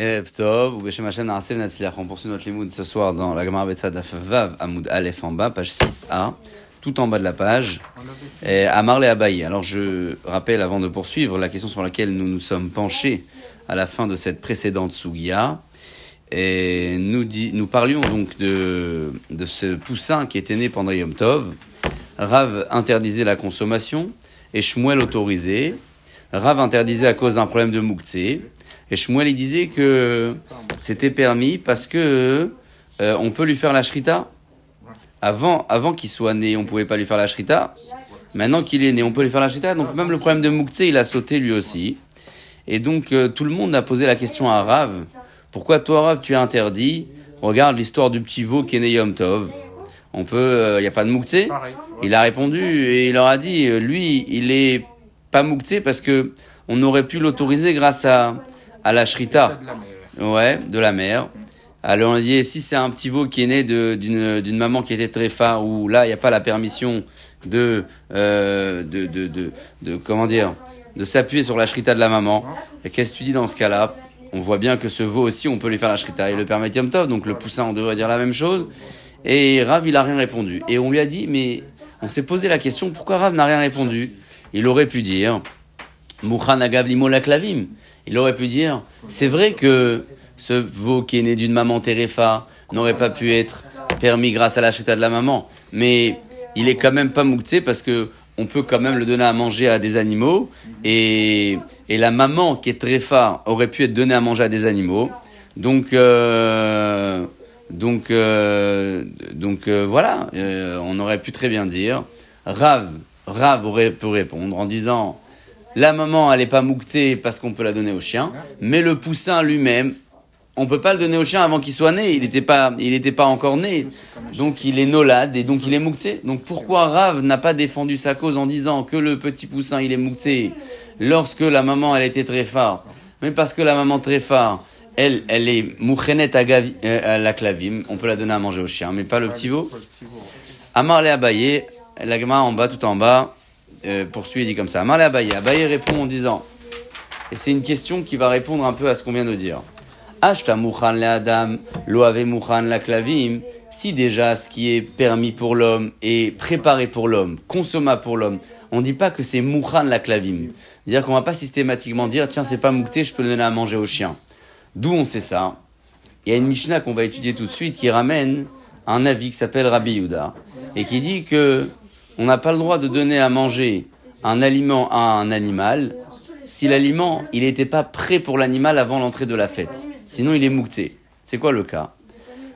Erev Tov, ou Beshem Hashem Narasel Natzliach. On poursuit notre limoud ce soir dans la Gemara Betzad Vav Amoud Aleph en bas, page 6a, tout en bas de la page, et Marley Abaye. Alors je rappelle avant de poursuivre la question sur laquelle nous nous sommes penchés à la fin de cette précédente Sugia. Et nous, nous parlions donc de, de ce poussin qui était né pendant Yom Tov. Rav interdisait la consommation et Shmuel autorisait. Rav interdisait à cause d'un problème de Mouktsé. Et Shmuel il disait que c'était permis parce que euh, on peut lui faire la shrita. Avant, avant qu'il soit né, on pouvait pas lui faire la shrita. Maintenant qu'il est né, on peut lui faire la shrita. Donc même le problème de Mouktsé, il a sauté lui aussi. Et donc euh, tout le monde a posé la question à Rav. Pourquoi toi, Rav, tu es interdit? Regarde l'histoire du petit veau qui est né Yom Tov. On peut, il n'y a pas de Mouktsé Il a répondu et il leur a dit, euh, lui, il est pas Mouktsé parce que on aurait pu l'autoriser grâce à, à la shrita. Ouais, de la mère. Alors on a dit, si c'est un petit veau qui est né de- d'une maman qui était très phare, où là, il n'y a pas la permission de, euh, de, de, de, de- comment dire, de s'appuyer sur la shrita de la maman. Et qu'est-ce que tu dis dans ce cas-là? On voit bien que ce veau aussi, on peut lui faire la shrita et le permettre Yom Tov, donc le poussin, on devrait dire la même chose. Et Rav, il a rien répondu. Et on lui a dit, mais on s'est posé la question, pourquoi Rav n'a rien répondu? Il aurait pu dire, Mouchan agav limo la klavim. Il aurait pu dire, c'est vrai que ce veau qui est né d'une maman terefa n'aurait pas pu être permis grâce à la shrita de la maman, mais il est quand même pas mouktsé parce que on peut quand même le donner à manger à des animaux. Et, et la maman qui est terefa aurait pu être donnée à manger à des animaux. Donc euh, donc euh, donc euh, voilà, on aurait pu très bien dire Rav Rav aurait pu répondre en disant la maman, elle n'est pas mouctée parce qu'on peut la donner au chien, mais le poussin lui-même, on peut pas le donner au chien avant qu'il soit né. Il n'était pas, pas encore né, donc il est nolade et donc il est moucté. Donc pourquoi Rav n'a pas défendu sa cause en disant que le petit poussin il est moucté lorsque la maman elle était très phare, mais parce que la maman très phare, elle, elle est mouchenet euh, à la clavime, on peut la donner à manger au chien, mais pas le petit veau. Amar le Abaye, la en bas, tout en bas, euh, poursuit et dit comme ça. Amar Abaye, Abaye répond en disant, et c'est une question qui va répondre un peu à ce qu'on vient de dire. Ashta mouchan le Adam, lo ave mouchan la clavim, si déjà ce qui est permis pour l'homme est préparé pour l'homme, consommable pour l'homme, on ne dit pas que c'est mouchan la clavim. C'est-à-dire qu'on va pas systématiquement dire, tiens, c'est pas moukté, je peux le donner à manger au chien. D'où on sait ça Il y a une Mishnah qu'on va étudier tout de suite qui ramène un avis qui s'appelle Rabbi Yehuda et qui dit que on n'a pas le droit de donner à manger un aliment à un animal si l'aliment il n'était pas prêt pour l'animal avant l'entrée de la fête. Sinon il est moukté. C'est quoi le cas?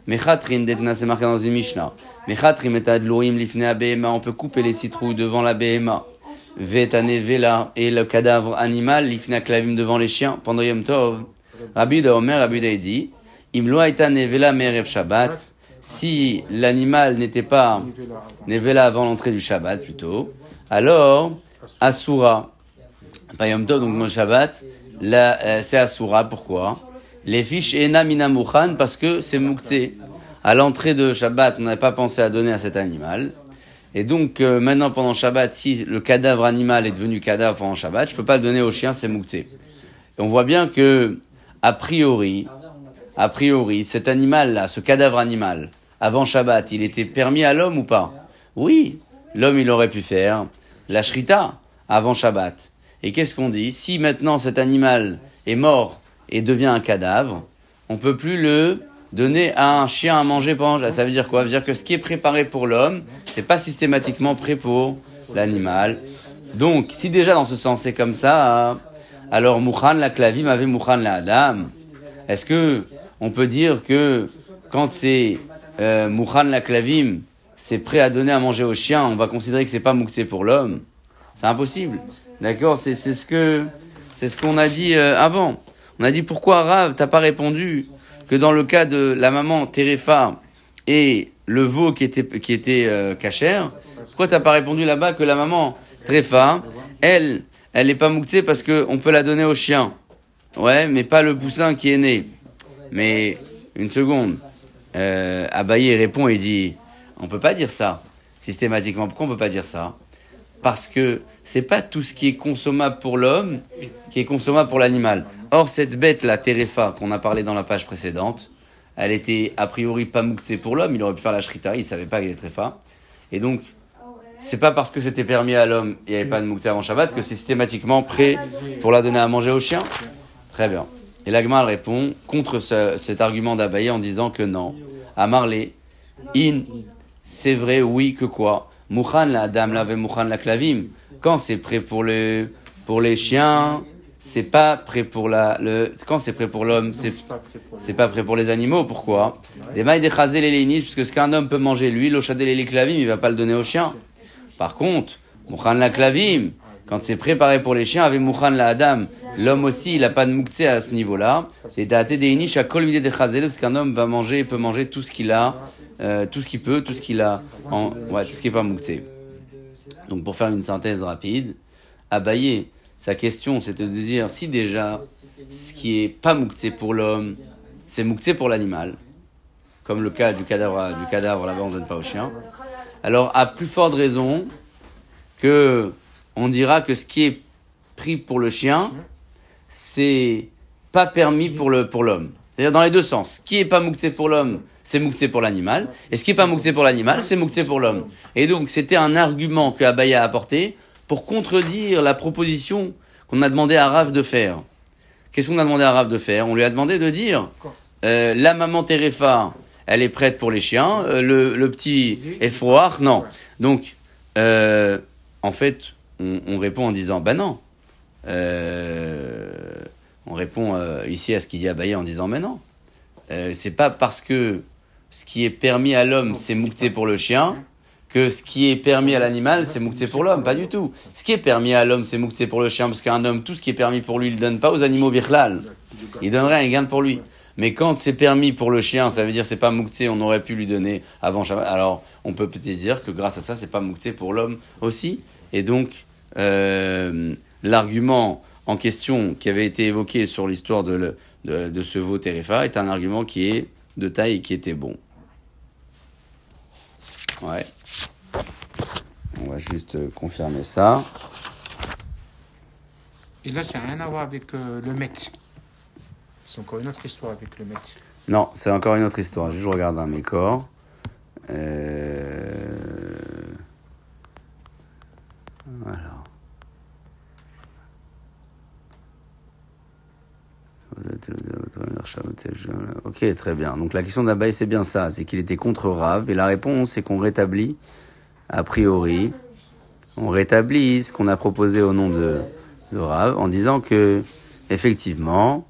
Mechatrin c'est marqué dans une Mishnah. Mechatrim et adlourim lifne abehema, on peut couper les citrouilles devant la behema. Vetane vela, et le cadavre animal lifne klavim devant les chiens pendant Tov. Rabbi da Omer, Rabbi dit, imlo aitane vela merev Shabbat, si l'animal n'était pas nevela avant l'entrée du Shabbat plutôt, alors Asura, Yom Tov, donc mon Shabbat, euh, c'est Asura, pourquoi? Les fiches Ena Mina Mouchan, parce que c'est Mouktsé. À l'entrée de Shabbat, on n'avait pas pensé à donner à cet animal. Et donc, euh, maintenant, pendant Shabbat, si le cadavre animal est devenu cadavre pendant Shabbat, je peux pas le donner au chien, c'est Mouktsé. Et on voit bien que, a priori, a priori, cet animal-là, ce cadavre animal, avant Shabbat, il était permis à l'homme ou pas? Oui, l'homme, il aurait pu faire la shrita avant Shabbat. Et qu'est-ce qu'on dit? Si maintenant cet animal est mort et devient un cadavre, on peut plus le donner à un chien à manger pendant. Ça veut dire quoi? Ça veut dire que ce qui est préparé pour l'homme, c'est pas systématiquement prêt pour l'animal. Donc, si déjà dans ce sens c'est comme ça, alors Mouchan la clavim avait Mouchan la Adam. Est-ce que on peut dire que quand c'est euh, Mouchan la clavim, c'est prêt à donner à manger au chien, on va considérer que c'est pas Mouktsé pour l'homme C'est impossible. D'accord? C'est ce que c'est ce qu'on a dit euh, avant. On a dit pourquoi Rav t'as pas répondu que dans le cas de la maman Terefa et le veau qui était qui était euh, cachère, pourquoi t'as pas répondu là-bas que la maman Terefa, elle elle est pas Mouktsé parce que on peut la donner au chien? Ouais, mais pas le poussin qui est né. Mais une seconde. Euh, Abaye répond et dit on peut pas dire ça systématiquement. Pourquoi on peut pas dire ça? Parce que c'est pas tout ce qui est consommable pour l'homme qui est consommable pour l'animal. Or, cette bête, la terefa, qu'on a parlé dans la page précédente, elle était a priori pas mouktsé pour l'homme, il aurait pu faire la shrita, il savait pas qu'elle était terefa. Et donc, c'est pas parce que c'était permis à l'homme et il n'y avait pas de mouktsé avant Shabbat que c'est systématiquement prêt pour la donner à manger au chien. Très bien. Et l'agma répond contre cet argument d'Abaye en disant que non. À Marley, in, c'est vrai, oui, que quoi? Mouchan la dame l'avait Mouchan la clavim. Quand c'est prêt pour, le, pour les chiens, c'est pas prêt pour la. Le, quand c'est prêt pour l'homme, c'est c'est pas prêt pour les animaux. Pourquoi? Des mailles d'écraser les lénis, puisque ce qu'un homme peut manger, lui, l'ochadé les clavim, il va pas le donner au chien. Par contre, Mouchan la clavim, quand c'est préparé pour les chiens, avec Mouchan la Adam, l'homme aussi, il n'a pas de mouktsé à ce niveau-là. C'est daté des inish à kol de parce qu'un homme va manger, peut manger tout ce qu'il a, euh, tout ce qu'il peut, tout ce qu'il a, ouais, tout ce qui est pas mouktsé. Donc pour faire une synthèse rapide, Abaye, sa question c'était de dire si déjà ce qui est pas mouktsé pour l'homme, c'est mouktsé pour l'animal, comme le cas du cadavre, du cadavre là-bas on donne pas au chien, alors à plus forte raison que on dira que ce qui est pris pour le chien, c'est pas permis pour le pour l'homme. C'est-à-dire dans les deux sens. Ce qui est pas mouktsé pour l'homme, c'est mouktsé pour l'animal. Et ce qui est pas mouktsé pour l'animal, c'est mouktsé pour l'homme. Et donc c'était un argument que Abaya a apporté pour contredire la proposition qu'on a demandé à Rav de faire. Qu'est-ce qu'on a demandé à Rav de faire? On lui a demandé de dire euh, la maman Terefa, elle est prête pour les chiens, euh, le, le, petit Efroar, non. Donc, euh, en fait, on, répond en disant, ben non. Euh, on répond euh, ici à ce qu'il dit Abaye en disant, mais non. Euh, c'est pas parce que ce qui est permis à l'homme, c'est moukté pour le chien, que ce qui est permis à l'animal, c'est moukté pour l'homme. Pas du tout. Ce qui est permis à l'homme, c'est moukté pour le chien, parce qu'un homme, tout ce qui est permis pour lui, il ne donne pas aux animaux birlal. Il donnerait un gain pour lui. Mais quand c'est permis pour le chien, ça veut dire c'est pas moukté, on aurait pu lui donner avant Shabbat. Alors, on peut peut-être dire que grâce à ça, c'est pas moukté pour l'homme aussi. Et donc, euh, l'argument en question qui avait été évoqué sur l'histoire de, de, ce veau Terefa est un argument qui est de taille et qui était bon. Ouais. On va juste euh, confirmer ça. Et là, ça n'a rien à voir avec euh, le Met. C'est encore une autre histoire avec le Met. Non, c'est encore une autre histoire. Je regarde dans mes corps. Euh... Voilà. Ok, très bien. Donc la question d'Abaye, c'est bien ça, c'est qu'il était contre Rav, et la réponse, c'est qu'on rétablit, a priori, on rétablit ce qu'on a proposé au nom de, de Rav, en disant que, effectivement,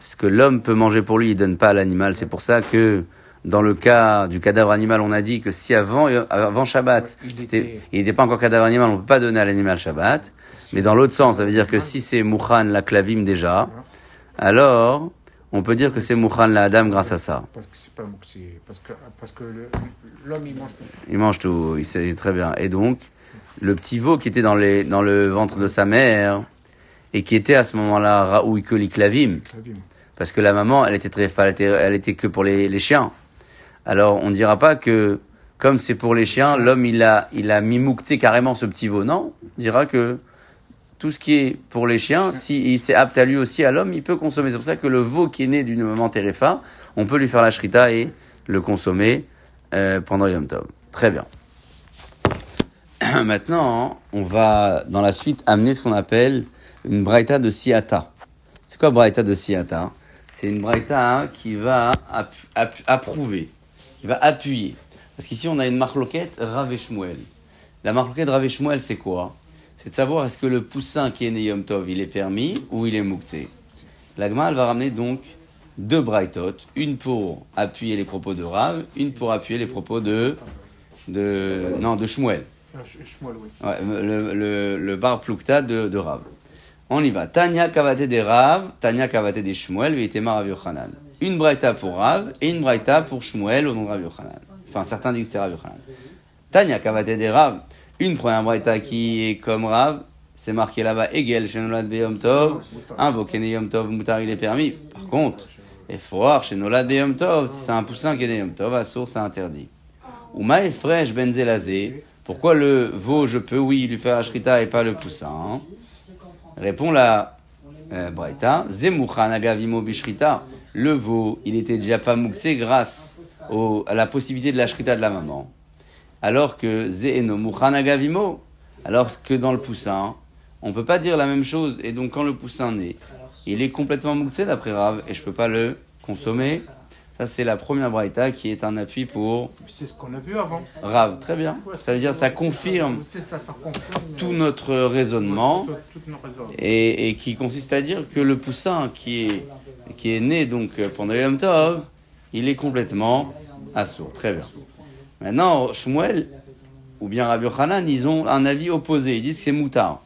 ce que l'homme peut manger pour lui, il donne pas à l'animal. C'est pour ça que, dans le cas du cadavre animal, on a dit que si avant, avant Shabbat, il n'était pas encore cadavre animal, on ne peut pas donner à l'animal Shabbat. Mais dans l'autre sens, ça veut dire que si c'est Mouchan la clavim déjà, alors on peut dire que c'est Mouchan la Adam grâce à ça. Parce que c'est pas parce que, l'homme il mange tout. Il mange tout, il sait très bien. Et donc, le petit veau qui était dans, les, dans le ventre de sa mère et qui était à ce moment-là Raoui Klavim, parce que la maman, elle était très, elle était, elle était que pour les, les chiens. Alors, on dira pas que, comme c'est pour les chiens, l'homme, il a, il a mimoukté carrément ce petit veau. Non, on dira que tout ce qui est pour les chiens, si c'est apte à lui aussi, à l'homme, il peut consommer. C'est pour ça que le veau qui est né d'une maman terefa, on peut lui faire la shrita et le consommer euh, pendant Yom Tov. Très bien. Maintenant, on va dans la suite amener ce qu'on appelle une braïta de siata. C'est quoi braïta de siata? C'est une braïta qui va approuver, qui va appuyer. Parce qu'ici, on a une marloquette Rav Shmuel. La marloquette Rav Shmuel, c'est quoi? C'est de savoir est-ce que le poussin qui est né Yom Tov, il est permis ou il est moukté. L'agma, elle va ramener donc deux braïtot, une pour appuyer les propos de Rav, une pour appuyer les propos de, de non, de Shmuel. Ah, ouais, le, le, le, bar plukta de, de Rav. On y va. Tanya kavate des Rav, Tanya kavate des Shmuel, Vitema Rav Yochanan. Une braïta pour Rav et une braïta pour Shmuel au nom de Rav Yochanan. Enfin, certains disent que c'était Rav Yochanan. Tanya kavate des Rav, une première braïta qui est comme Rav, c'est marqué là-bas Egel Shenolad Beyom Tov, invoquer Yom Tov, Moutar il est permis. Par contre, faut voir Shenolad Beyom Tov, si c'est un poussin qui est Tov, à source c'est interdit. Ou Fresh Benzelazé, pourquoi le veau je peux, oui, lui faire la shrita et pas le poussin? Répond la euh, Braïta, Zemuchan agavimo bishrita. Le veau, il était déjà pas mouktsé grâce au- à la possibilité de la shrita de la maman. Alors que Zeeno Muchan agavimo, alors que dans le poussin, on peut pas dire la même chose. Et donc quand le poussin naît, il est complètement mouktsé d'après Rav et je peux pas le consommer. Ça c'est la première Braïta qui est un appui pour C'est ce qu'on a vu avant. Rav. Très bien. Ça veut dire ça confirme tout notre raisonnement et qui consiste à dire que le poussin qui est, qui est né donc euh, pendant Yom Tov, il est complètement assourd. Très bien. Maintenant, Shmuel ou bien Rabbi Yochanan, ils ont un avis opposé. Ils disent que c'est moutard.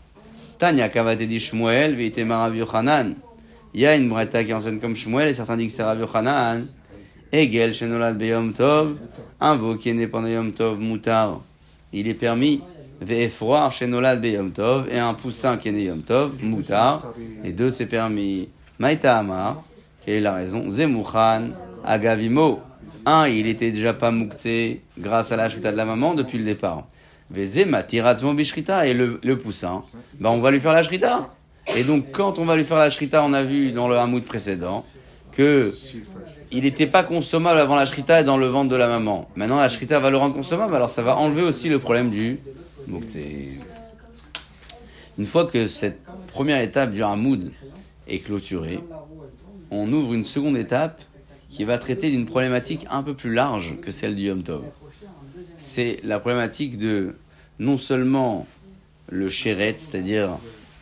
Tanya Kavate dit Shmuel, Veitema Rabbi Yochanan. Il y a une bretta qui enseigne comme Shmuel et certains disent que c'est Rabbi Yochanan. Egel Shenolad Beyom Tov, un veau qui est né pendant Yom Tov, moutard, il est permis. Ve'efroar Shenolad Beyom Tov, et un poussin qui est né Yom Tov, moutard, les deux c'est permis. Maïta Amar, quelle est la raison? Zemuchan Agavimo. Un, il était déjà pas mouktsé grâce à la shrita de la maman depuis le départ. Vezema Tiratzmo Bishrita, et le, le poussin, ben on va lui faire la shrita. Et donc quand on va lui faire la shrita, on a vu dans le hamoud précédent que il n'était pas consommable avant la shrita et dans le ventre de la maman. Maintenant, la shrita va le rendre consommable, alors ça va enlever aussi le problème du mouktsé. Une fois que cette première étape du hamoud est clôturée, on ouvre une seconde étape qui va traiter d'une problématique un peu plus large que celle du Yom Tov. C'est la problématique de non seulement le chéret, c'est-à-dire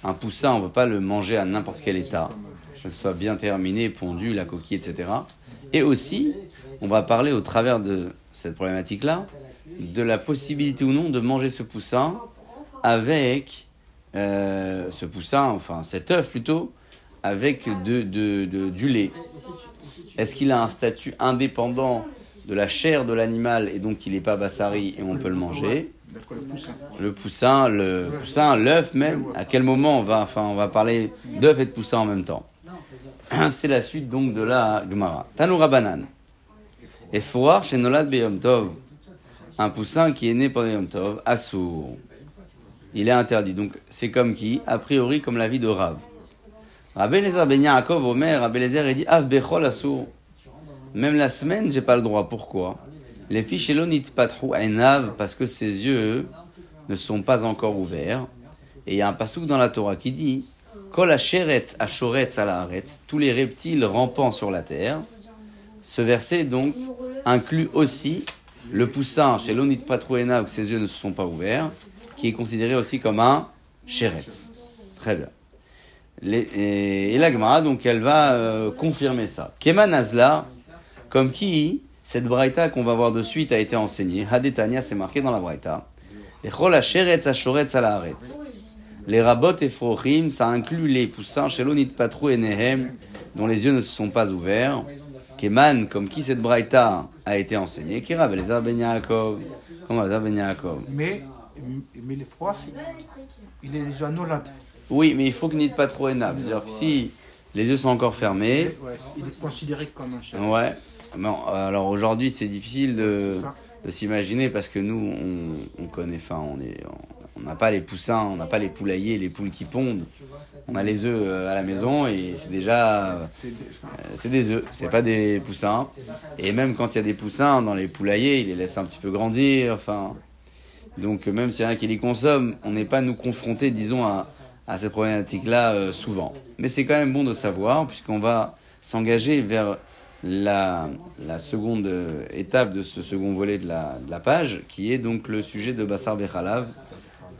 un poussin, on ne peut pas le manger à n'importe quel état, que ce soit bien terminé, pondu, la coquille, etc. Et aussi, on va parler au travers de cette problématique-là, de la possibilité ou non de manger ce poussin avec euh, ce poussin, enfin cet œuf plutôt, avec de, du lait. Est-ce qu'il a un statut indépendant de la chair de l'animal et donc il n'est pas bassari et on peut le manger? Le poussin. Le poussin, l'œuf même. À quel moment on va, enfin, on va parler d'œuf et de poussin en même temps? C'est la suite donc de la Gemara. Tanoura banane. Et chez Nolad. Un poussin qui est né pendant Yom Tov, assourd. Il est interdit. Donc c'est comme qui? A priori comme la vie de Rav. Rabbi Eliezer ben Yaakov Omer, Rabbi Eliezer il dit Av bechol. Même la semaine, j'ai pas le droit. Pourquoi? Les fiches elonit patrou enav parce que ses yeux ne sont pas encore ouverts. Et il y a un pasouk dans la Torah qui dit Kol asheretz ashoretz alaharetz, tous les reptiles rampant sur la terre. Ce verset donc inclut aussi le poussin chez l'onit patrou enav, que ses yeux ne se sont pas ouverts, qui est considéré aussi comme un sheretz. Très bien. Et, et donc, elle va euh, confirmer ça. Kema Nazla, comme qui cette braïta qu'on va voir de suite a été enseignée. Hadetania, c'est marqué dans la braïta. Les chol asheretz ashoretz alaharetz. Les rabot et frochim, ça inclut les poussins chez l'onit patrou et nehem, dont les yeux ne se sont pas ouverts. Keman, comme qui cette braïta a été enseignée. Kira, les ben Yaakov? Comment ben Yaakov? Mais, mais les froids, il est déjà nolade. Oui, mais il faut que nid pas trop énave. C'est-à-dire que si les yeux sont encore fermés, Ouais, il est considéré comme un chef. ouais. Bon, alors aujourd'hui, c'est difficile de, s'imaginer parce que nous, on, on connaît, enfin, on est, on n'a pas les poussins, on n'a pas les poulaillers, les poules qui pondent. On a les œufs euh, à la maison et c'est déjà, euh, C'est des- c'est des œufs, c'est pas des poussins. Et même quand il y a des poussins dans les poulaillers, ils les laissent un petit peu grandir. Enfin, donc euh, même s'il y en a qui les consomment, on n'est pas nous confrontés, disons, à, à cette problématique-là euh, souvent. Mais c'est quand même bon de savoir puisqu'on va s'engager vers la, la seconde euh, étape de ce second volet de la, de la page, qui est donc le sujet de Bassar Bechalav,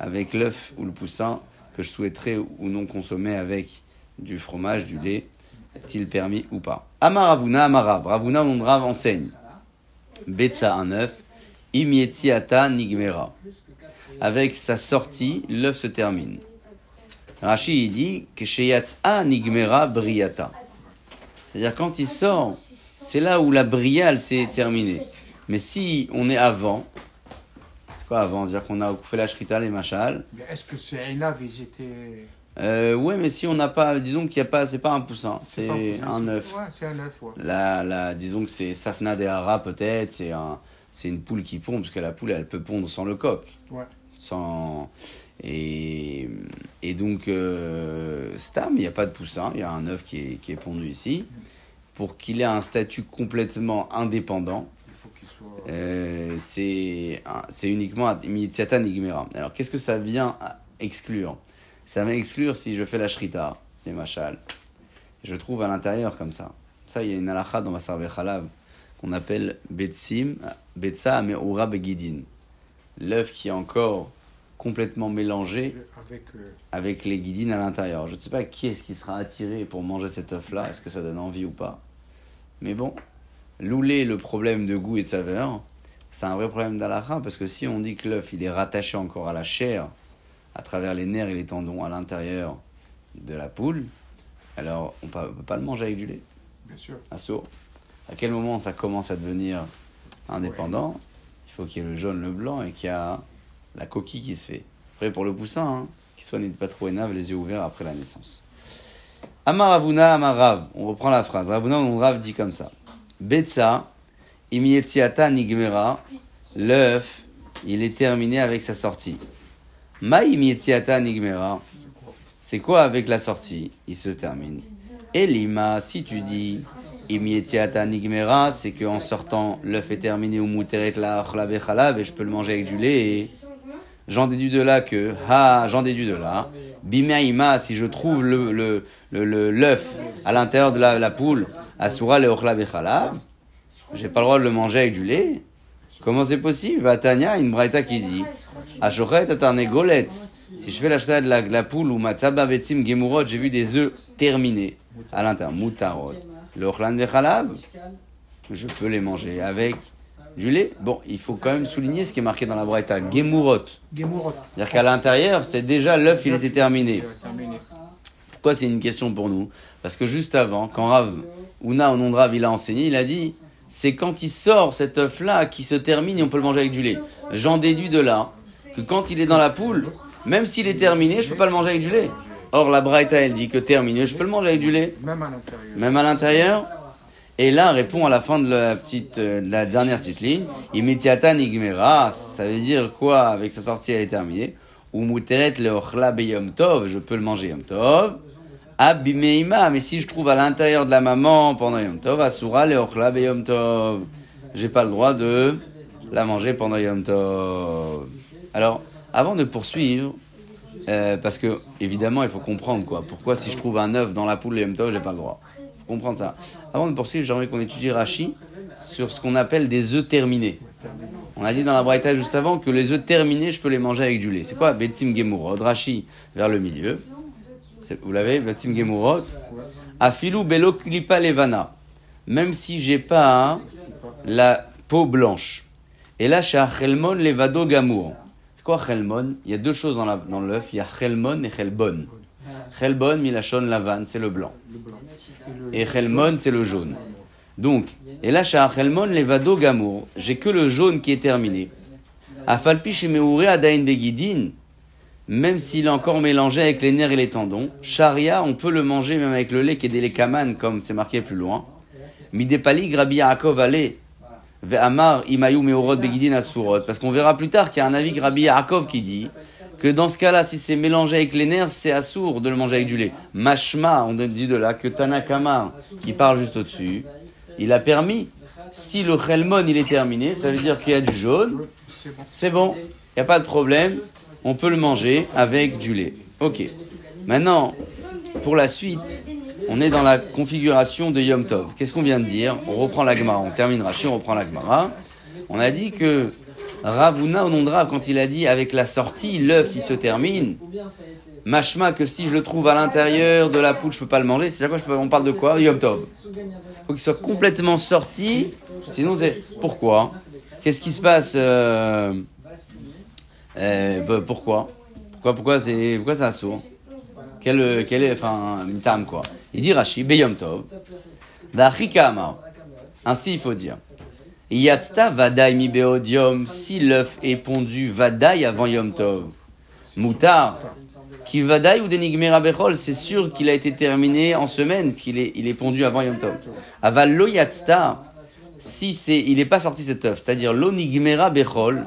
avec l'œuf ou le poussin que je souhaiterais ou non consommer avec du fromage, du lait, est-il permis ou pas Amaravuna, Amarav, Ravuna, mon Rav enseigne. Betsa, un œuf, Imietiata, Nigmera. Avec sa sortie, l'œuf se termine. Rashi, il dit que Sheyatsa, Nigmera, Briata. C'est-à-dire quand il sort, c'est là où la briale s'est terminée. Mais si on est avant, c'est quoi avant? C'est-à-dire qu'on a fait la shrita, les machal. Mais est-ce que ces Einav, ils étaient. Euh, ouais, mais si on n'a pas, disons qu'il n'y a pas, c'est pas un poussin, c'est un œuf. Ouais, c'est un œuf, ouais. La, la, disons que c'est Safna de Hara peut-être, c'est un, c'est une poule qui pond, parce que la poule elle peut pondre sans le coq. Ouais. Sans... Et, et donc, euh, Stam, il n'y a pas de poussin, il y a un œuf qui est, qui est pondu ici. Pour qu'il ait un statut complètement indépendant, soit. euh, c'est un- c'est uniquement Mitziata Nigmera. Alors, qu'est-ce que ça vient à exclure? Ça vient exclure si je fais la shrita, les machal. Je trouve à l'intérieur comme ça. Ça, il y a une halakha dans Masarve Chalav qu'on appelle Betsim, Betsa Ameura Begidin. L'œuf qui est encore complètement mélangé Avec. euh, avec les guidines à l'intérieur. Je ne sais pas qui est-ce qui sera attiré pour manger cet œuf-là, est-ce que ça donne envie ou pas? Mais bon, louler le problème de goût et de saveur, c'est un vrai problème d'alakha, parce que si on dit que l'œuf il est rattaché encore à la chair, à travers les nerfs et les tendons à l'intérieur de la poule, alors on ne peut pas le manger avec du lait. bien sûr. Assaut. À quel moment ça commence à devenir indépendant? Il faut qu'il y ait le jaune, le blanc et qu'il y a la coquille qui se fait. Après, pour le poussin, hein, qu'il soit n'est pas trop énave, les yeux ouverts après la naissance. Amar Rav. On reprend la phrase. Ravuna, mon Rav dit comme ça. Betsa, imietiata nigmera. L'œuf, il est terminé avec sa sortie. Ma imietiata nigmera. C'est quoi avec la sortie? Il se termine. Elima, si tu dis imietiata nigmera, c'est qu'en sortant, l'œuf est terminé ou muteret la et je peux le manger avec du lait. J'en déduis de là que, ha, j'en déduis de là. Bimeima, si je trouve le, le, le, l'œuf à l'intérieur de la, la poule, asura le chalav, j'ai pas le droit de le manger avec du lait. Comment c'est possible? Vatania, une braïta qui dit, Ashochet atarnegolet. Si je fais l'achat de la, la poule ou matzaba betzim gemurot, j'ai vu des œufs terminés à l'intérieur, mutarot. Le ochlan je peux les manger avec du lait. Bon, il faut quand même souligner ce qui est marqué dans la braïta, gemurot. Gemurot. C'est-à-dire qu'à l'intérieur, c'était déjà l'œuf, il était terminé. Terminé. Pourquoi c'est une question pour nous? Parce que juste avant, quand Rav, Ouna au nom de Rav, il a enseigné, il a dit c'est quand il sort cet œuf-là qui se termine et on peut le manger avec du lait. J'en déduis de là que quand il est dans la poule, même s'il est terminé, je peux pas le manger avec du lait. Or, la Braïta, elle dit que terminé, je peux le manger avec du lait, Même à l'intérieur. même à l'intérieur. Et là, répond à la fin de la, petite, euh, la dernière petite ligne, Imitiata nigmera, ça veut dire quoi Avec sa sortie, elle est terminée? Ou muteret leochla beyom tov, je peux le manger yom tov. Abimeima, mais si je trouve à l'intérieur de la maman pendant yom tov, asura leochla beyom tov. J'ai pas le droit de la manger pendant yom tov. Alors, avant de poursuivre, euh, parce que évidemment, il faut comprendre quoi. Pourquoi si je trouve un œuf dans la poule yom tov, j'ai pas le droit? Ça. Avant de poursuivre, j'aimerais qu'on étudie Rashi sur ce qu'on appelle des œufs terminés. On a dit dans la braïta juste avant que les œufs terminés, je peux les manger avec du lait. C'est quoi Betim Gemurod, Rashi vers le milieu. Vous l'avez Betim Gemurod. Afilu Belo Klipa Levana. Même si j'ai pas la peau blanche. Et là, chez Achelmon Levado Gamour. C'est quoi Chelmon Il y a deux choses dans la- dans l'œuf. Il y a Chelmon et Chelbon. Chelbon, Milachon Lavan, c'est le blanc. Et Chelmon, c'est le jaune. Donc, et là, chez Chelmon, Levado Gamour, j'ai que le jaune qui est terminé. Afalpi chez Meouré Adain Begidin, même s'il est encore mélangé avec les nerfs et les tendons, Sharia, on peut le manger même avec le lait qui est des lekaman, comme c'est marqué plus loin. Midepali Grabi Yaakov Ale, Ve'amar Imayu Meorot Begidin Asurot. Parce qu'on verra plus tard qu'il y a un avis Grabi Yaakov qui dit que dans ce cas-là, si c'est mélangé avec les nerfs, c'est assourd de le manger avec du lait. Mashma, on dit de là que Tanakama, qui parle juste au-dessus, il a permis. Si le Chelmon il est terminé, ça veut dire qu'il y a du jaune, C'est bon. il n'y a pas de problème, on peut le manger avec du lait. Ok. Maintenant, pour la suite, on est dans la configuration de Yom Tov. Qu'est-ce qu'on vient de dire? On reprend la Gemara, on termine Rashi, on reprend la Gemara. On a dit que Ravuna au nom de Rav, quand il a dit avec la sortie, l'œuf il se termine. Mashma que si je le trouve à l'intérieur de la poule, je peux pas le manger. C'est à quoi on parle de quoi? Yom Tov. Faut qu'il soit complètement sorti. Sinon c'est pourquoi? Qu'est-ce qui se passe euh, euh, bah, Pourquoi? Pourquoi pourquoi c'est pourquoi un sourd? Quel, euh, quel est enfin une tame quoi? Il dit Rashi Beyom Tov. Ainsi il faut dire. Yatzta vadai mi beodium. Si l'œuf est pondu vadai avant Yom Tov. Moutar. Qui vadai ou denigmera bechol. C'est sûr qu'il a été terminé en semaine, qu'il est, il est pondu avant Yom Tov. Aval lo yatzta. Si c'est, il n'est pas sorti cet œuf, c'est-à-dire lo nigmera bechol.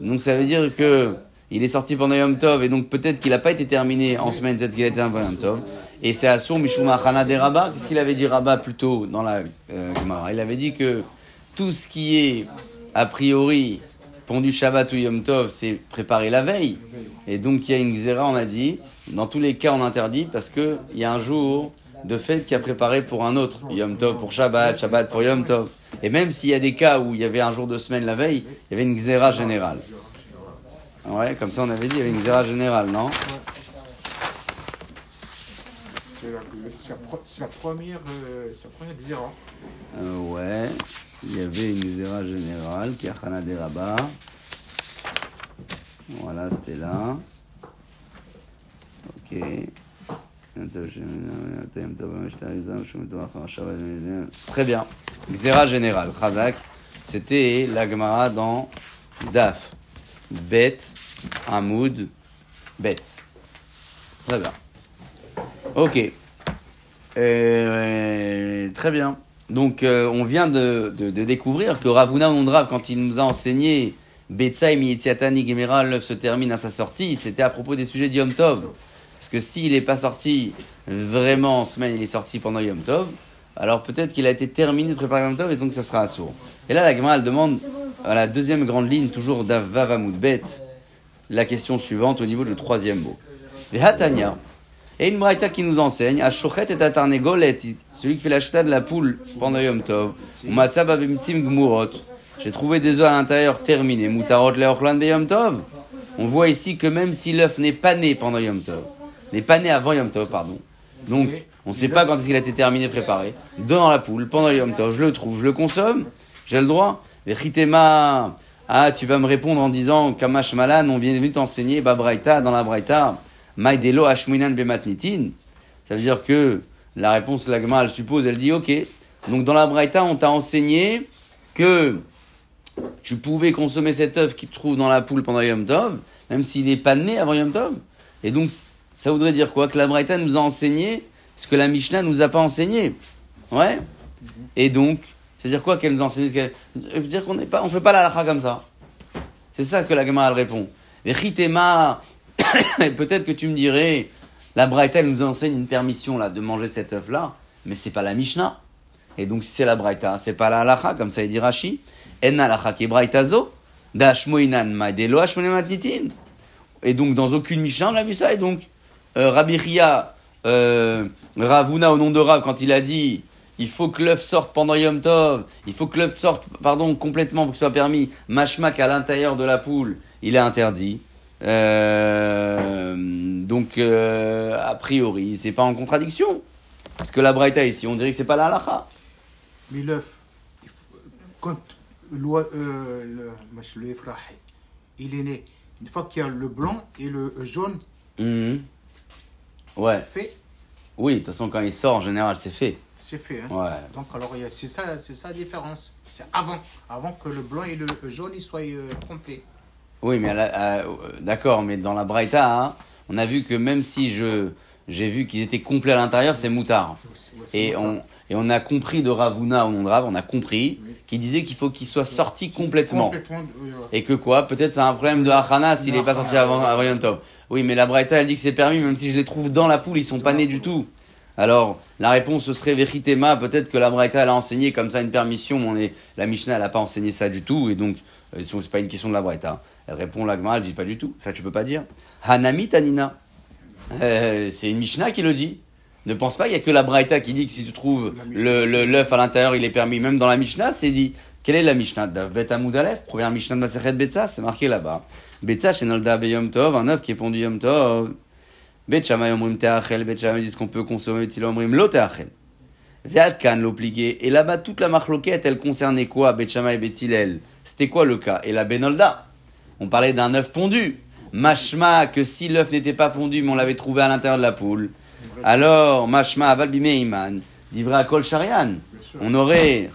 Donc ça veut dire que il est sorti pendant Yom Tov, et donc peut-être qu'il n'a pas été terminé en semaine, peut-être qu'il a été un Yom Tov. Et c'est Assour Mishuma Chana des Rabbah. Qu'est-ce qu'il avait dit Rabbah plus tôt dans la euh, Il avait dit que tout ce qui est, a priori, pondu Shabbat ou Yom Tov, c'est préparé la veille. Et donc il y a une Xéra, on a dit, dans tous les cas on interdit parce qu'il y a un jour de fête qui a préparé pour un autre. Yom Tov pour Shabbat, Shabbat pour Yom Tov. Et même s'il y a des cas où il y avait un jour de semaine la veille, il y avait une Xéra générale. Ouais, comme ça on avait dit, il y avait une Xéra générale, non? C'est la, première, euh, la première xéra. Euh, Ouais, il y avait une Xéra générale qui a Chana des Rabbah. Voilà, c'était là. Ok. Très bien. Xéra générale, Khazak. C'était la Gemara dans Daf. Bet, Hamoud, Bet. Très bien. Ok. Euh, très bien. Donc, euh, on vient de, découvrir que Ravuna Ondrav, quand il nous a enseigné Betsa et Mietiatani Gemera, l'œuf se termine à sa sortie, c'était à propos des sujets d'Yom Tov. Parce que s'il n'est pas sorti vraiment en semaine, il est sorti pendant Yom Tov, alors peut-être qu'il a été terminé de préparer Yom Tov et donc ça sera assourd. Et là, la Gemara, elle demande, à la deuxième grande ligne, toujours d'Avavamud Bet, la question suivante au niveau du troisième mot. Vehatania. Et une braïta qui nous enseigne, Ashochet et Atarnegolet, celui qui fait l'achat de la poule pendant Yom Tov, Matzab Avimtim Gmurot. J'ai trouvé des œufs à l'intérieur terminés, Mutarot Leochlan de Yom Tov. On voit ici que même si l'œuf n'est pas né pendant Yom Tov, n'est pas né avant Yom Tov, pardon. Donc, on ne sait pas quand est-ce qu'il a été terminé, préparé. Dans la poule, pendant Yom Tov, je le trouve, je le consomme, j'ai le droit. Les Ritema, ah, tu vas me répondre en disant, Kamash Malan, on vient venu t'enseigner, Babraïta, dans la Braïta, Maïdelo Hashminan Bematnitin. Ça veut dire que la réponse, la Gemara, elle suppose, elle dit, ok. Donc, dans la Braïta, on t'a enseigné que tu pouvais consommer cet œuf qui te trouve dans la poule pendant Yom Tov, même s'il n'est pas né avant Yom Tov. Et donc, ça voudrait dire quoi? Que la Braïta nous a enseigné ce que la Mishnah nous a pas enseigné. Ouais? Et donc, c'est-à-dire quoi qu'elle nous a enseigné ce qu'elle- Ça veut dire qu'on on fait pas la halakha comme ça. C'est ça que la Gemara elle répond. Et Ritema, et peut-être que tu me dirais, la Braïta nous enseigne une permission là de manger cet œuf là, mais c'est pas la Mishnah. Et donc si c'est la Braïta, c'est pas la halakha comme ça il dit Rashi. Et donc dans aucune Mishnah on a vu ça. Et donc euh, Rabbi Chia, euh, Ravuna au nom de Rav, quand il a dit il faut que l'œuf sorte pendant Yom Tov, il faut que l'œuf sorte pardon, complètement pour que ce soit permis, mashmak à l'intérieur de la poule, il est interdit. Euh, donc euh, a priori c'est pas en contradiction. Parce que la Braïta ici, on dirait que c'est pas la halakha. Mais l'œuf, quand euh, le, le il est né, une fois qu'il y a le blanc et le jaune Mhm. Ouais, fait, oui, de toute façon quand il sort en général c'est fait. c'est fait. hein. Ouais. Donc alors c'est ça, ça la différence. C'est avant, avant que le blanc et le jaune ils soient euh, complets. Oui, mais d'accord, mais dans la Braïta, hein, on a vu que même si je j'ai vu qu'ils étaient complets à l'intérieur, c'est moutard. Et on, et on a compris de Ravuna au nom de Rav, on a compris qu'il disait qu'il faut qu'il soit sorti complètement. Complètement. Et que quoi Peut-être c'est un problème de Hachana s'il n'est pas sorti avant, Tov. Oui, mais la Braïta, elle dit que c'est permis, même si je les trouve dans la poule, ils sont pas nés du tout. Alors, la réponse ce serait Veritema, peut-être que la Braïta, elle a enseigné comme ça une permission, mais on est, la Mishnah, elle n'a pas enseigné ça du tout, et donc, euh, c'est pas une question de la Braïta. Elle répond, la Gemara, elle dit pas du tout. Ça, tu peux pas dire. Hanami Tanina. Euh, c'est une Mishnah qui le dit. Ne pense pas, il y a que la Braïta qui dit que si tu trouves le le- l'œuf à l'intérieur, il est permis. Même dans la Mishnah, c'est dit. Quelle est la Mishnah? Dav Bet Amud Aleph, première Mishnah de Masechet Betsa, c'est marqué là-bas. Betsa Be Yom Tov, un œuf qui est pondu Yom Tov. Bet Shammai Omrim Teachel, Bet Shammai disent qu'on peut consommer, Bet Omrim Lo Teachel. Ve'at Kan l'obligé. Et là-bas, toute la marloquette, elle concernait quoi? Bet Shammai et Bet C'était quoi le cas? Et la Benolda On parlait d'un œuf pondu. Mashma, que si l'œuf n'était pas pondu, mais on l'avait trouvé à l'intérieur de la poule. Alors, Mashma, Aval Bimeiman, livré à Kol Sharian. On aurait,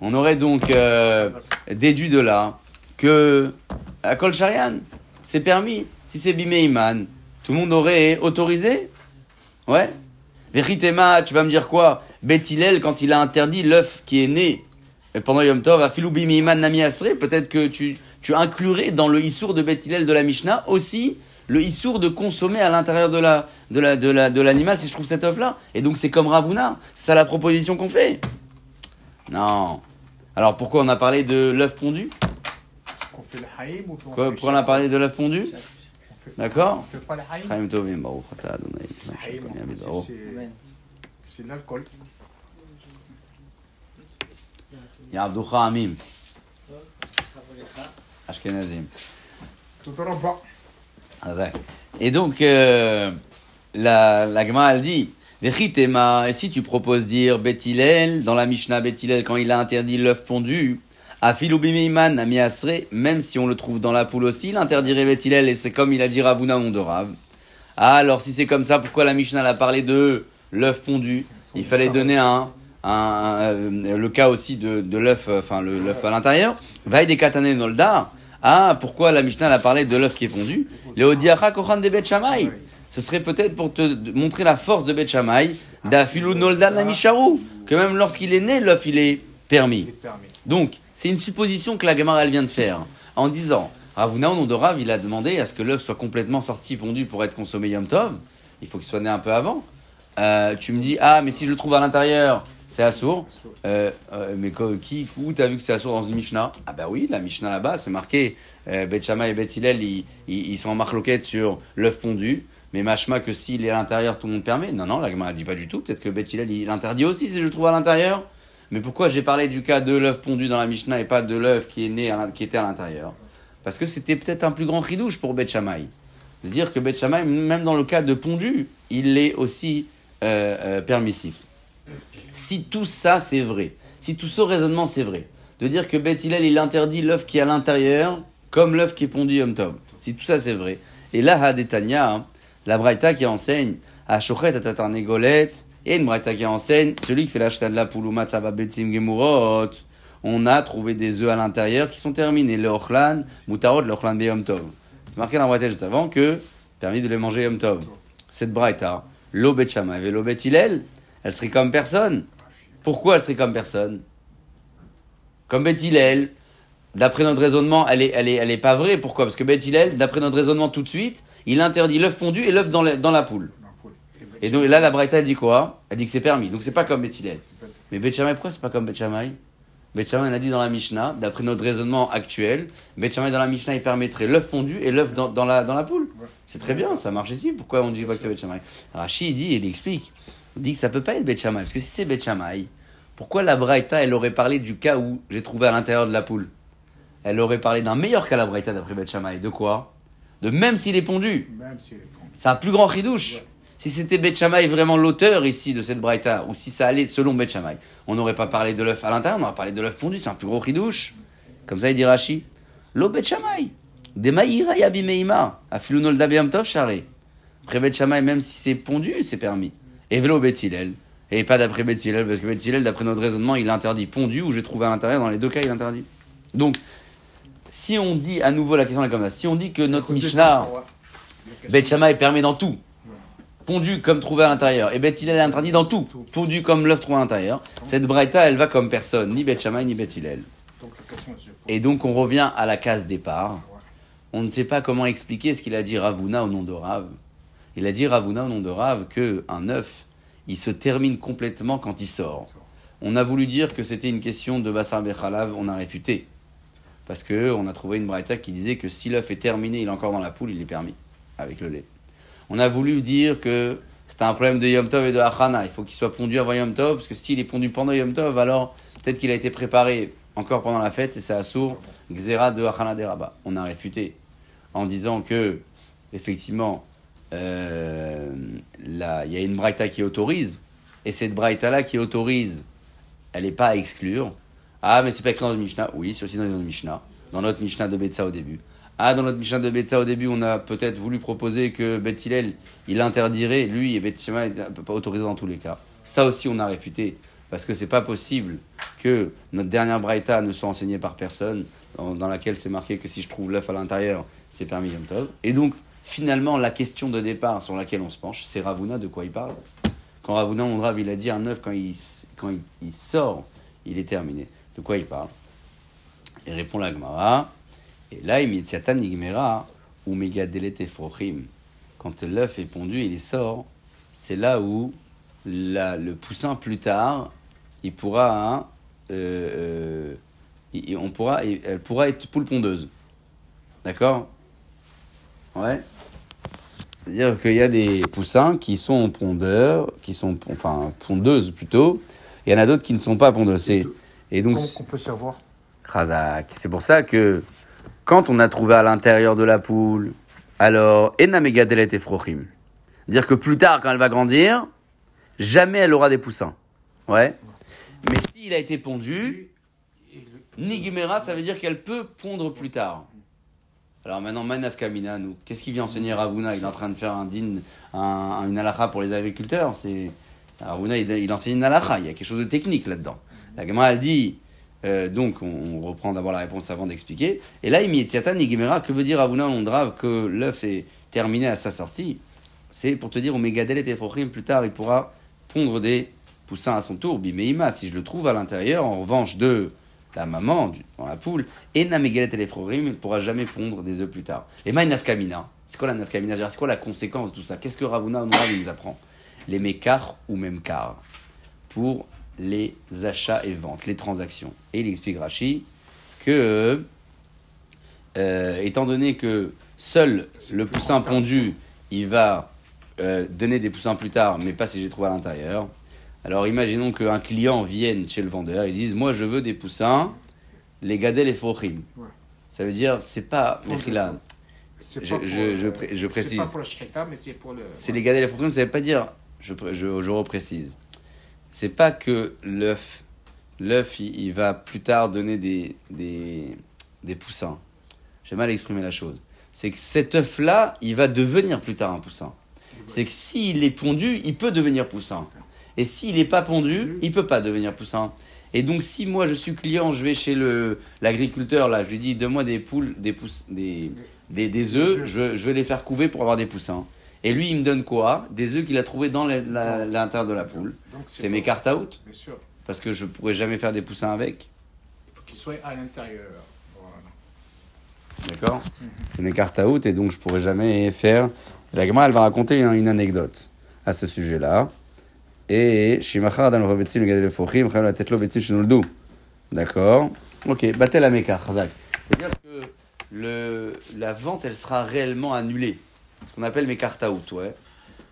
on aurait donc euh, déduit de là que à Kol Sharian, c'est permis. Si c'est Bimeiman, tout le monde aurait autorisé. Ouais. Veritema, tu vas me dire quoi? Bethilel, quand il a interdit l'œuf qui est né et pendant Yom Tov, Afilou Bimiman Nami Asre, peut-être que tu, tu inclurais dans le Issour de Bethilel de la Mishnah aussi le Issour de consommer à l'intérieur de la, de la, de la, de l'animal si je trouve cette œuf là. Et donc c'est comme Ravuna. C'est ça la proposition qu'on fait. Non. Alors pourquoi on a parlé de l'œuf pondu? Qu'on fait le haïm ou qu'on Quoi- fait Pourquoi on a parlé de l'œuf pondu? On D'accord On fait pas le haïm? Tovim, Baruch Adonai, haïm, c'est- l'alcool. Ya'avducha Amim. Ashkenazim. Et donc, euh, la, la Gemara, elle dit, Vechitema, et si tu proposes dire Bethilel, dans la Mishnah Bethilel, quand il a interdit l'œuf pondu, à Filubimiman, Nami Asre, même si on le trouve dans la poule aussi, il interdirait Bethilel, et c'est comme il a dit Ravuna, nom de Rav. Ah, alors si c'est comme ça, pourquoi la Mishnah a parlé de l'œuf pondu? Il fallait donner un, un, le cas aussi de, de l'œuf, enfin l'œuf à l'intérieur. Des katane nolda. Ah, pourquoi la Mishnah a parlé de l'œuf qui est pondu? Léodiacha kochan de Bet. Ce serait peut-être pour te montrer la force de Bet Shammai, d'Afilu nolda namisharu, que même lorsqu'il est né, l'œuf il est permis. Il est permis. Donc, c'est une supposition que la Gemara elle vient de faire en disant Ravuna, au nom de Rav, il a demandé à ce que l'œuf soit complètement sorti, pondu pour être consommé Yom Tov. Il faut qu'il soit né un peu avant. Euh, tu me dis Ah, mais si je le trouve à l'intérieur, c'est assourd. Euh, euh, mais qui, où t'as vu que c'est assourd dans une Mishnah? Ah, bah oui, la Mishnah là-bas, c'est marqué euh, Bet et Bet Hillel, ils, ils, sont en marloquette sur l'œuf pondu. Mais machma que s'il est à l'intérieur, tout le monde permet. Non, non, la Gemara dit pas du tout. Peut-être que Bet Hillel, il interdit aussi si je le trouve à l'intérieur. Mais pourquoi j'ai parlé du cas de l'œuf pondu dans la Mishnah et pas de l'œuf qui, est qui était à l'intérieur? Parce que c'était peut-être un plus grand ridouche pour Beth Shammai. De dire que Shammai, même dans le cas de pondu, il est aussi euh, permissif. Si tout ça c'est vrai, si tout ce raisonnement c'est vrai, de dire que Beth Hillel il interdit l'œuf qui est à l'intérieur comme l'œuf qui est pondu Yom Tov, si tout ça c'est vrai, et là Hadetania, hein, la Braïta qui enseigne à Shochet à Tatarnegolet, et une Braïta qui enseigne celui qui fait l'achat de la pouloumat betzim gemurot, on a trouvé des œufs à l'intérieur qui sont terminés, le ochlan, mutarot, le ochlan beyom tov. C'est marqué dans la Braïta juste avant que permis de les manger Yom Tov. Cette Braïta, l'eau Bet Shammai et l'eau Bet Hillel, elle serait comme personne. Pourquoi elle serait comme personne? Comme Beth d'après notre raisonnement, elle est, elle, est, elle est pas vraie. Pourquoi? Parce que Beth d'après notre raisonnement tout de suite, il interdit l'œuf pondu et l'œuf dans, la- poule. Et donc là, la Braïta, elle dit quoi? Elle dit que c'est permis. Donc c'est pas comme Beth Mais Beth pourquoi c'est pas comme Beth Shammai? Beth Shammai, a dit dans la Mishnah, d'après notre raisonnement actuel, Beth dans la Mishnah, il permettrait l'œuf pondu et l'œuf dans, la, poule. C'est très bien, ça marche ici. Pourquoi on dit pas que c'est Beth Shammai? Rashi, il dit, il explique. Dit que ça peut pas être Shammai. Parce que si c'est Shammai, pourquoi la Braïta, elle aurait parlé du cas où j'ai trouvé à l'intérieur de la poule? Elle aurait parlé d'un meilleur cas, la Braïta, d'après Shammai. De quoi? De même s'il est pondu. Même si elle est pondu. C'est un plus grand chidouche. Ouais. Si c'était Shammai vraiment l'auteur ici de cette braïta, ou si ça allait selon Shammai, on n'aurait pas parlé de l'œuf à l'intérieur, on aurait parlé de l'œuf pondu, c'est un plus gros chidouche. Comme ça, il dit Rashi. Lo Beth Shammai. De maïra yabi meima. Afilu nolda beyam tov shari. Après Shammai, même si c'est pondu, c'est permis. Et vélo Beth Hillel. Et pas d'après Beth Hillel, parce que Beth Hillel, d'après notre raisonnement, il interdit pondu, ou j'ai trouvé à l'intérieur, dans les deux cas, il interdit. Donc, si on dit à nouveau la question est comme ça, si on dit que notre Mishnah. Beth Shammai permet dans tout. Pondu comme trouvé à l'intérieur. Et Beth Hillel est interdit dans tout. Pondu comme l'œuf trouvé à l'intérieur. Cette Braïta, elle va comme personne. Ni Beth Shammai, ni Beth Hillel. Et donc on revient à la case départ. On ne sait pas comment expliquer ce qu'il a dit Ravuna au nom de Rav. Il a dit Ravuna au nom de Rav que un œuf, il se termine complètement quand il sort. On a voulu dire que c'était une question de Bassar Bechalav, on a réfuté. Parce que on a trouvé une braïta qui disait que si l'œuf est terminé, il est encore dans la poule, il est permis avec le lait. On a voulu dire que c'était un problème de Yom Tov et de Achana. Il faut qu'il soit pondu avant Yom Tov, parce que s'il est pondu pendant Yom Tov, alors peut-être qu'il a été préparé encore pendant la fête et c'est assour, Xera de Achana de Rabat. On a réfuté en disant que, effectivement, euh, il y a une braïta qui autorise, et cette braïta-là qui autorise, elle n'est pas à exclure. Ah, mais c'est pas écrit dans le Mishnah. Oui, c'est aussi dans notre Mishnah. Dans notre Mishnah de Betsa au début. Ah, dans notre Mishnah de Betsa au début, on a peut-être voulu proposer que Bet Hillel, il interdirait, lui, et Bet Shema, pas autoriser dans tous les cas. Ça aussi, on a réfuté. Parce que c'est pas possible que notre dernière Braïta ne soit enseignée par personne, dans, dans laquelle c'est marqué que si je trouve l'œuf à l'intérieur, c'est permis Yom Tov. Et donc, finalement, la question de départ sur laquelle on se penche, c'est Ravuna, de quoi il parle Quand Ravuna, mon Rav, il a dit un œuf, quand il, quand il, sort, il est terminé. De quoi il parle? Il répond la Gemara. Et là, il met Nigmera ou Megadelet Efrochim. Quand l'œuf est pondu et il sort, c'est là où la, le poussin plus tard, il pourra, hein, euh, euh, on pourra, elle pourra être poule pondeuse. D'accord? Ouais. C'est-à-dire qu'il y a des poussins qui sont pondeurs, qui sont, enfin, pondeuses plutôt. Il y en a d'autres qui ne sont pas pondeuses. Et, donc. on peut savoir? C'est pour ça que quand on a trouvé à l'intérieur de la poule, alors, Enamegadelet et Frochim. Dire que plus tard, quand elle va grandir, jamais elle aura des poussins. Ouais. Mais s'il a été pondu, Nigmera, ça veut dire qu'elle peut pondre plus tard. Alors maintenant, Manaf Kamina, qu'est-ce qu'il vient enseigner Ravuna? Il est en train de faire un din, un, une halakha pour les agriculteurs. C'est Ravuna, il, enseigne une halakha. Il y a quelque chose de technique là-dedans. La Gemara, elle dit, euh, donc on, reprend d'abord la réponse avant d'expliquer. Et là, il met Tiatan Nigmera. Que veut dire Ravuna Ondrav que l'œuf s'est terminé à sa sortie? C'est pour te dire, au Megadel et plus tard, il pourra pondre des poussins à son tour. Bimeima, si je le trouve à l'intérieur, en revanche de la maman dans la poule, et Namegelet et il ne pourra jamais pondre des œufs plus tard. Et Nafkamina, c'est quoi la Nafkamina C'est quoi la conséquence de tout ça? Qu'est-ce que Ravuna nous apprend? Les mécars ou même car pour les achats et ventes, les transactions. Et il explique Rashi que, euh, étant donné que seul le poussin pondu, il va euh, donner des poussins plus tard, mais pas si j'ai trouvé à l'intérieur, alors imaginons qu'un client vienne chez le vendeur et dise Moi je veux des poussins, les gadel et fochim. Ça veut dire, c'est pas. Mechila. Je, je, je, je, précise. C'est pas pour le mais c'est pour le. C'est les gadel et fochim, ça veut pas dire. Je, je, je reprécise. C'est pas que l'œuf. L'œuf, il, va plus tard donner des, des, des poussins. J'ai mal exprimé la chose. C'est que cet œuf-là, il va devenir plus tard un poussin. C'est que s'il est pondu, il peut devenir poussin. Et s'il n'est pas pondu, il peut pas devenir poussin. Et donc, si moi je suis client, je vais chez le l'agriculteur, là, je lui dis, donne-moi des poules, des, pouss, des, des, des œufs, je, je, vais les faire couver pour avoir des poussins. Et lui, il me donne quoi? Des œufs qu'il a trouvés dans l'intérieur de la poule. C'est mes cartes out. Bien sûr. Parce que je ne pourrais jamais faire des poussins avec. Il faut qu'ils soient à l'intérieur. D'accord? C'est mes cartes out et donc je pourrais jamais faire. La gamme, elle va raconter une anecdote à ce sujet-là. Et Shimachar dans le le Fochim, la tête le D'accord Ok, battel la Meka, C'est-à-dire que le, la vente, elle sera réellement annulée. Ce qu'on appelle mes cartes out, ouais.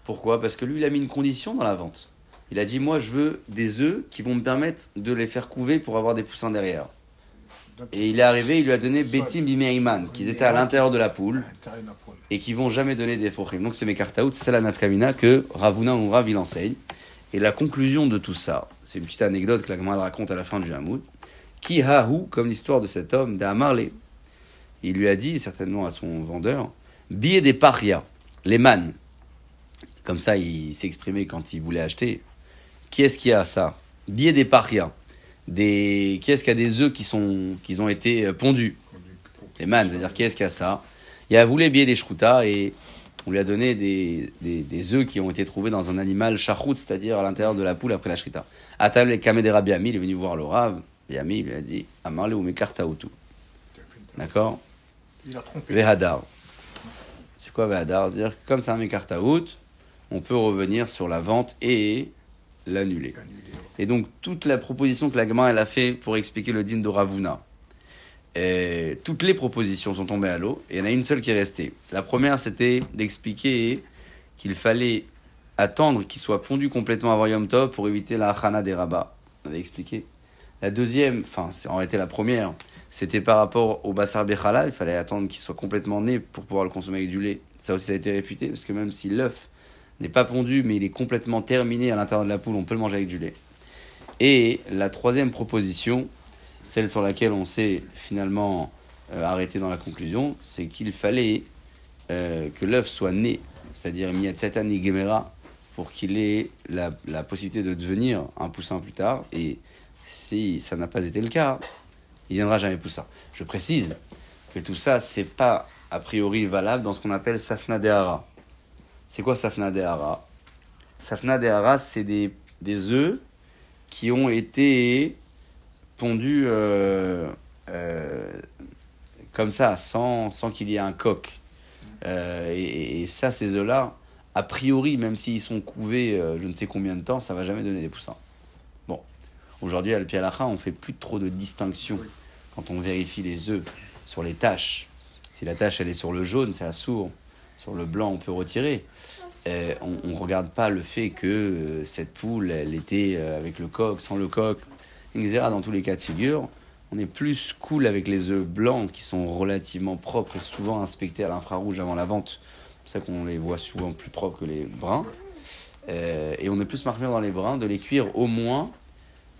Pourquoi? Parce que lui, il a mis une condition dans la vente. Il a dit Moi, je veux des œufs qui vont me permettre de les faire couver pour avoir des poussins derrière. Et il est arrivé, il lui a donné Betim Bimeiman, qui étaient à l'intérieur de la poule et qui vont jamais donner des fochim. Donc c'est mes cartes out, c'est la nafkamina que Ravuna ou Rav il enseigne. Et la conclusion de tout ça, c'est une petite anecdote que la Gemara raconte à la fin du Hamoud. Qui hahu, comme l'histoire de cet homme d'Amarlé. Il lui a dit certainement à son vendeur Billet des parias, les mannes. Comme ça, il s'exprimait quand il voulait acheter. Qui est-ce qui a ça? Billet des parias. Des... Qui est-ce qui a des œufs qui, sont... qui ont été pondus? Les mannes, c'est-à-dire qui est-ce qui a ça? Il a voulu billet des shrutas et on lui a donné des, des, des œufs qui ont été trouvés dans un animal chachout, c'est-à-dire à, l'intérieur de la poule après la shrita. Atal et Kamedera Biami, il est venu voir le Rav. Biami lui a dit Amarle ou tout. D'accord Il a trompé. Vehadar. C'est quoi Vehadar? C'est-à-dire que comme c'est un Mekartaout, on peut revenir sur la vente et l'annuler. Et donc, toute la proposition que la elle a fait pour expliquer le din de Ravuna, et toutes les propositions sont tombées à l'eau, et il y en a une seule qui est restée. La première, c'était d'expliquer qu'il fallait attendre qu'il soit pondu complètement avant Yom Tov pour éviter la Hana des rabats. On avait expliqué. La deuxième, enfin, c'est en réalité la première, c'était par rapport au Bassar Bechala, il fallait attendre qu'il soit complètement né pour pouvoir le consommer avec du lait. Ça aussi, ça a été réfuté, parce que même si l'œuf n'est pas pondu, mais il est complètement terminé à l'intérieur de la poule, on peut le manger avec du lait. Et la troisième proposition, celle sur laquelle on s'est finalement euh, arrêté dans la conclusion, c'est qu'il fallait euh, que l'œuf soit né, c'est-à-dire Miyatsatan et Gemera, pour qu'il ait la, la, possibilité de devenir un poussin plus tard. Et si ça n'a pas été le cas, il ne viendra jamais poussin. Je précise que tout ça, c'est pas a priori valable dans ce qu'on appelle Safna Dehara. C'est quoi Safna Dehara? Safna Dehara, c'est des, des œufs qui ont été pondus euh, euh, comme ça, sans, sans qu'il y ait un coq. Euh, et, ça, ces œufs-là, a priori, même s'ils sont couvés je ne sais combien de temps, ça va jamais donner des poussins. Bon, aujourd'hui, à l'Alpialacha, on fait plus trop de distinction quand on vérifie les œufs sur les taches. Si la tache, elle est sur le jaune, c'est assourd. Sur le blanc, on peut retirer. On ne regarde pas le fait que cette poule, elle était avec le coq, sans le coq. Etc. Dans tous les cas de figure, on est plus cool avec les œufs blancs qui sont relativement propres et souvent inspectés à l'infrarouge avant la vente. C'est pour ça qu'on les voit souvent plus propres que les bruns. Euh, et on est plus marqué dans les bruns de les cuire au moins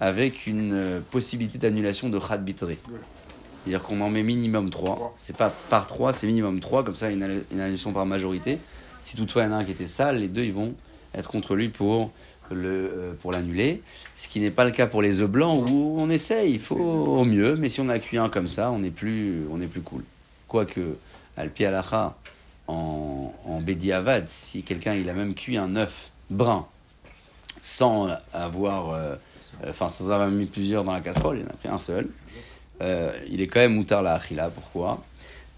avec une euh, possibilité d'annulation de khat bitré. C'est-à-dire qu'on en met minimum 3. C'est pas par 3, c'est minimum 3, comme ça une annulation par majorité. Si toutefois il y en a un qui était sale, les deux ils vont être contre lui pour le euh, pour l'annuler. Ce qui n'est pas le cas pour les œufs blancs où on essaye, il faut au mieux, mais si on a cuit un comme ça, on est plus, on est plus cool. Quoique, Alpi Alacha, en, en Bediavad, si quelqu'un il a même cuit un œuf brun sans avoir, euh, euh, enfin sans avoir mis plusieurs dans la casserole, il en a pris un seul, il est quand même moutar la achila. Pourquoi?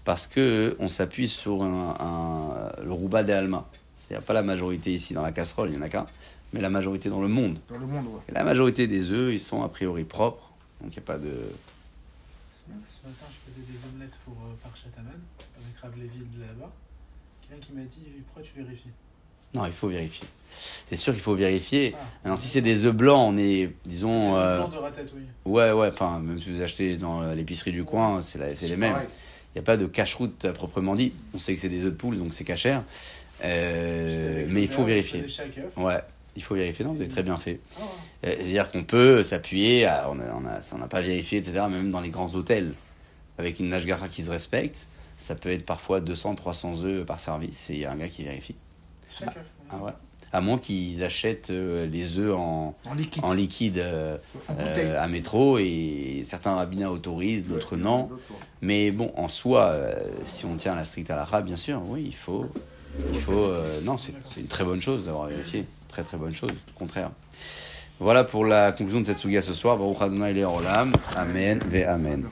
Parce que on s'appuie sur un, le rouba de Alma. C'est-à-dire pas la majorité ici dans la casserole, il n'y en a qu'un, mais la majorité dans le monde. Dans le monde, ouais. Et la majorité des œufs, ils sont a priori propres, donc il n'y a pas de... Ce matin, je faisais des omelettes pour euh, Parchat Aman, avec Rav Lévy de là-bas. Quelqu'un qui m'a dit Pourquoi tu vérifies? Non, il faut vérifier. C'est sûr qu'il faut vérifier. Ah. Maintenant, si c'est des œufs blancs, on est, disons... Le euh, blanc de ratatouille. ouais, ouais, enfin, même si vous achetez dans l'épicerie du coin, c'est les mêmes. Il n'y a pas de cache-route proprement dit. On sait que c'est des œufs de poule, donc c'est cachère. Euh, mais il faut vérifier. Ouais, il faut vérifier. Non, vous avez très bien fait. Ah, Euh, C'est-à-dire qu'on peut s'appuyer, à- on a- on a- on n'a pas vérifié, etc. Même dans les grands hôtels, avec une nashgara qui se respecte, ça peut être parfois 200, 300 œufs par service. Et il y a un gars qui vérifie. chaque œuf. Ah ouais. À moins qu'ils achètent euh, les œufs en, En liquide. en euh, euh, à métro et certains rabbinats autorisent, d'autres non. Mais bon, en soi, si on tient à la stricte halakha, bien sûr, oui, il faut. Il faut euh, non, c'est une très bonne chose d'avoir vérifié. Très très bonne chose, au contraire. Voilà pour la conclusion de cette suga ce soir. Baruch Adonai. Amen ve Amen.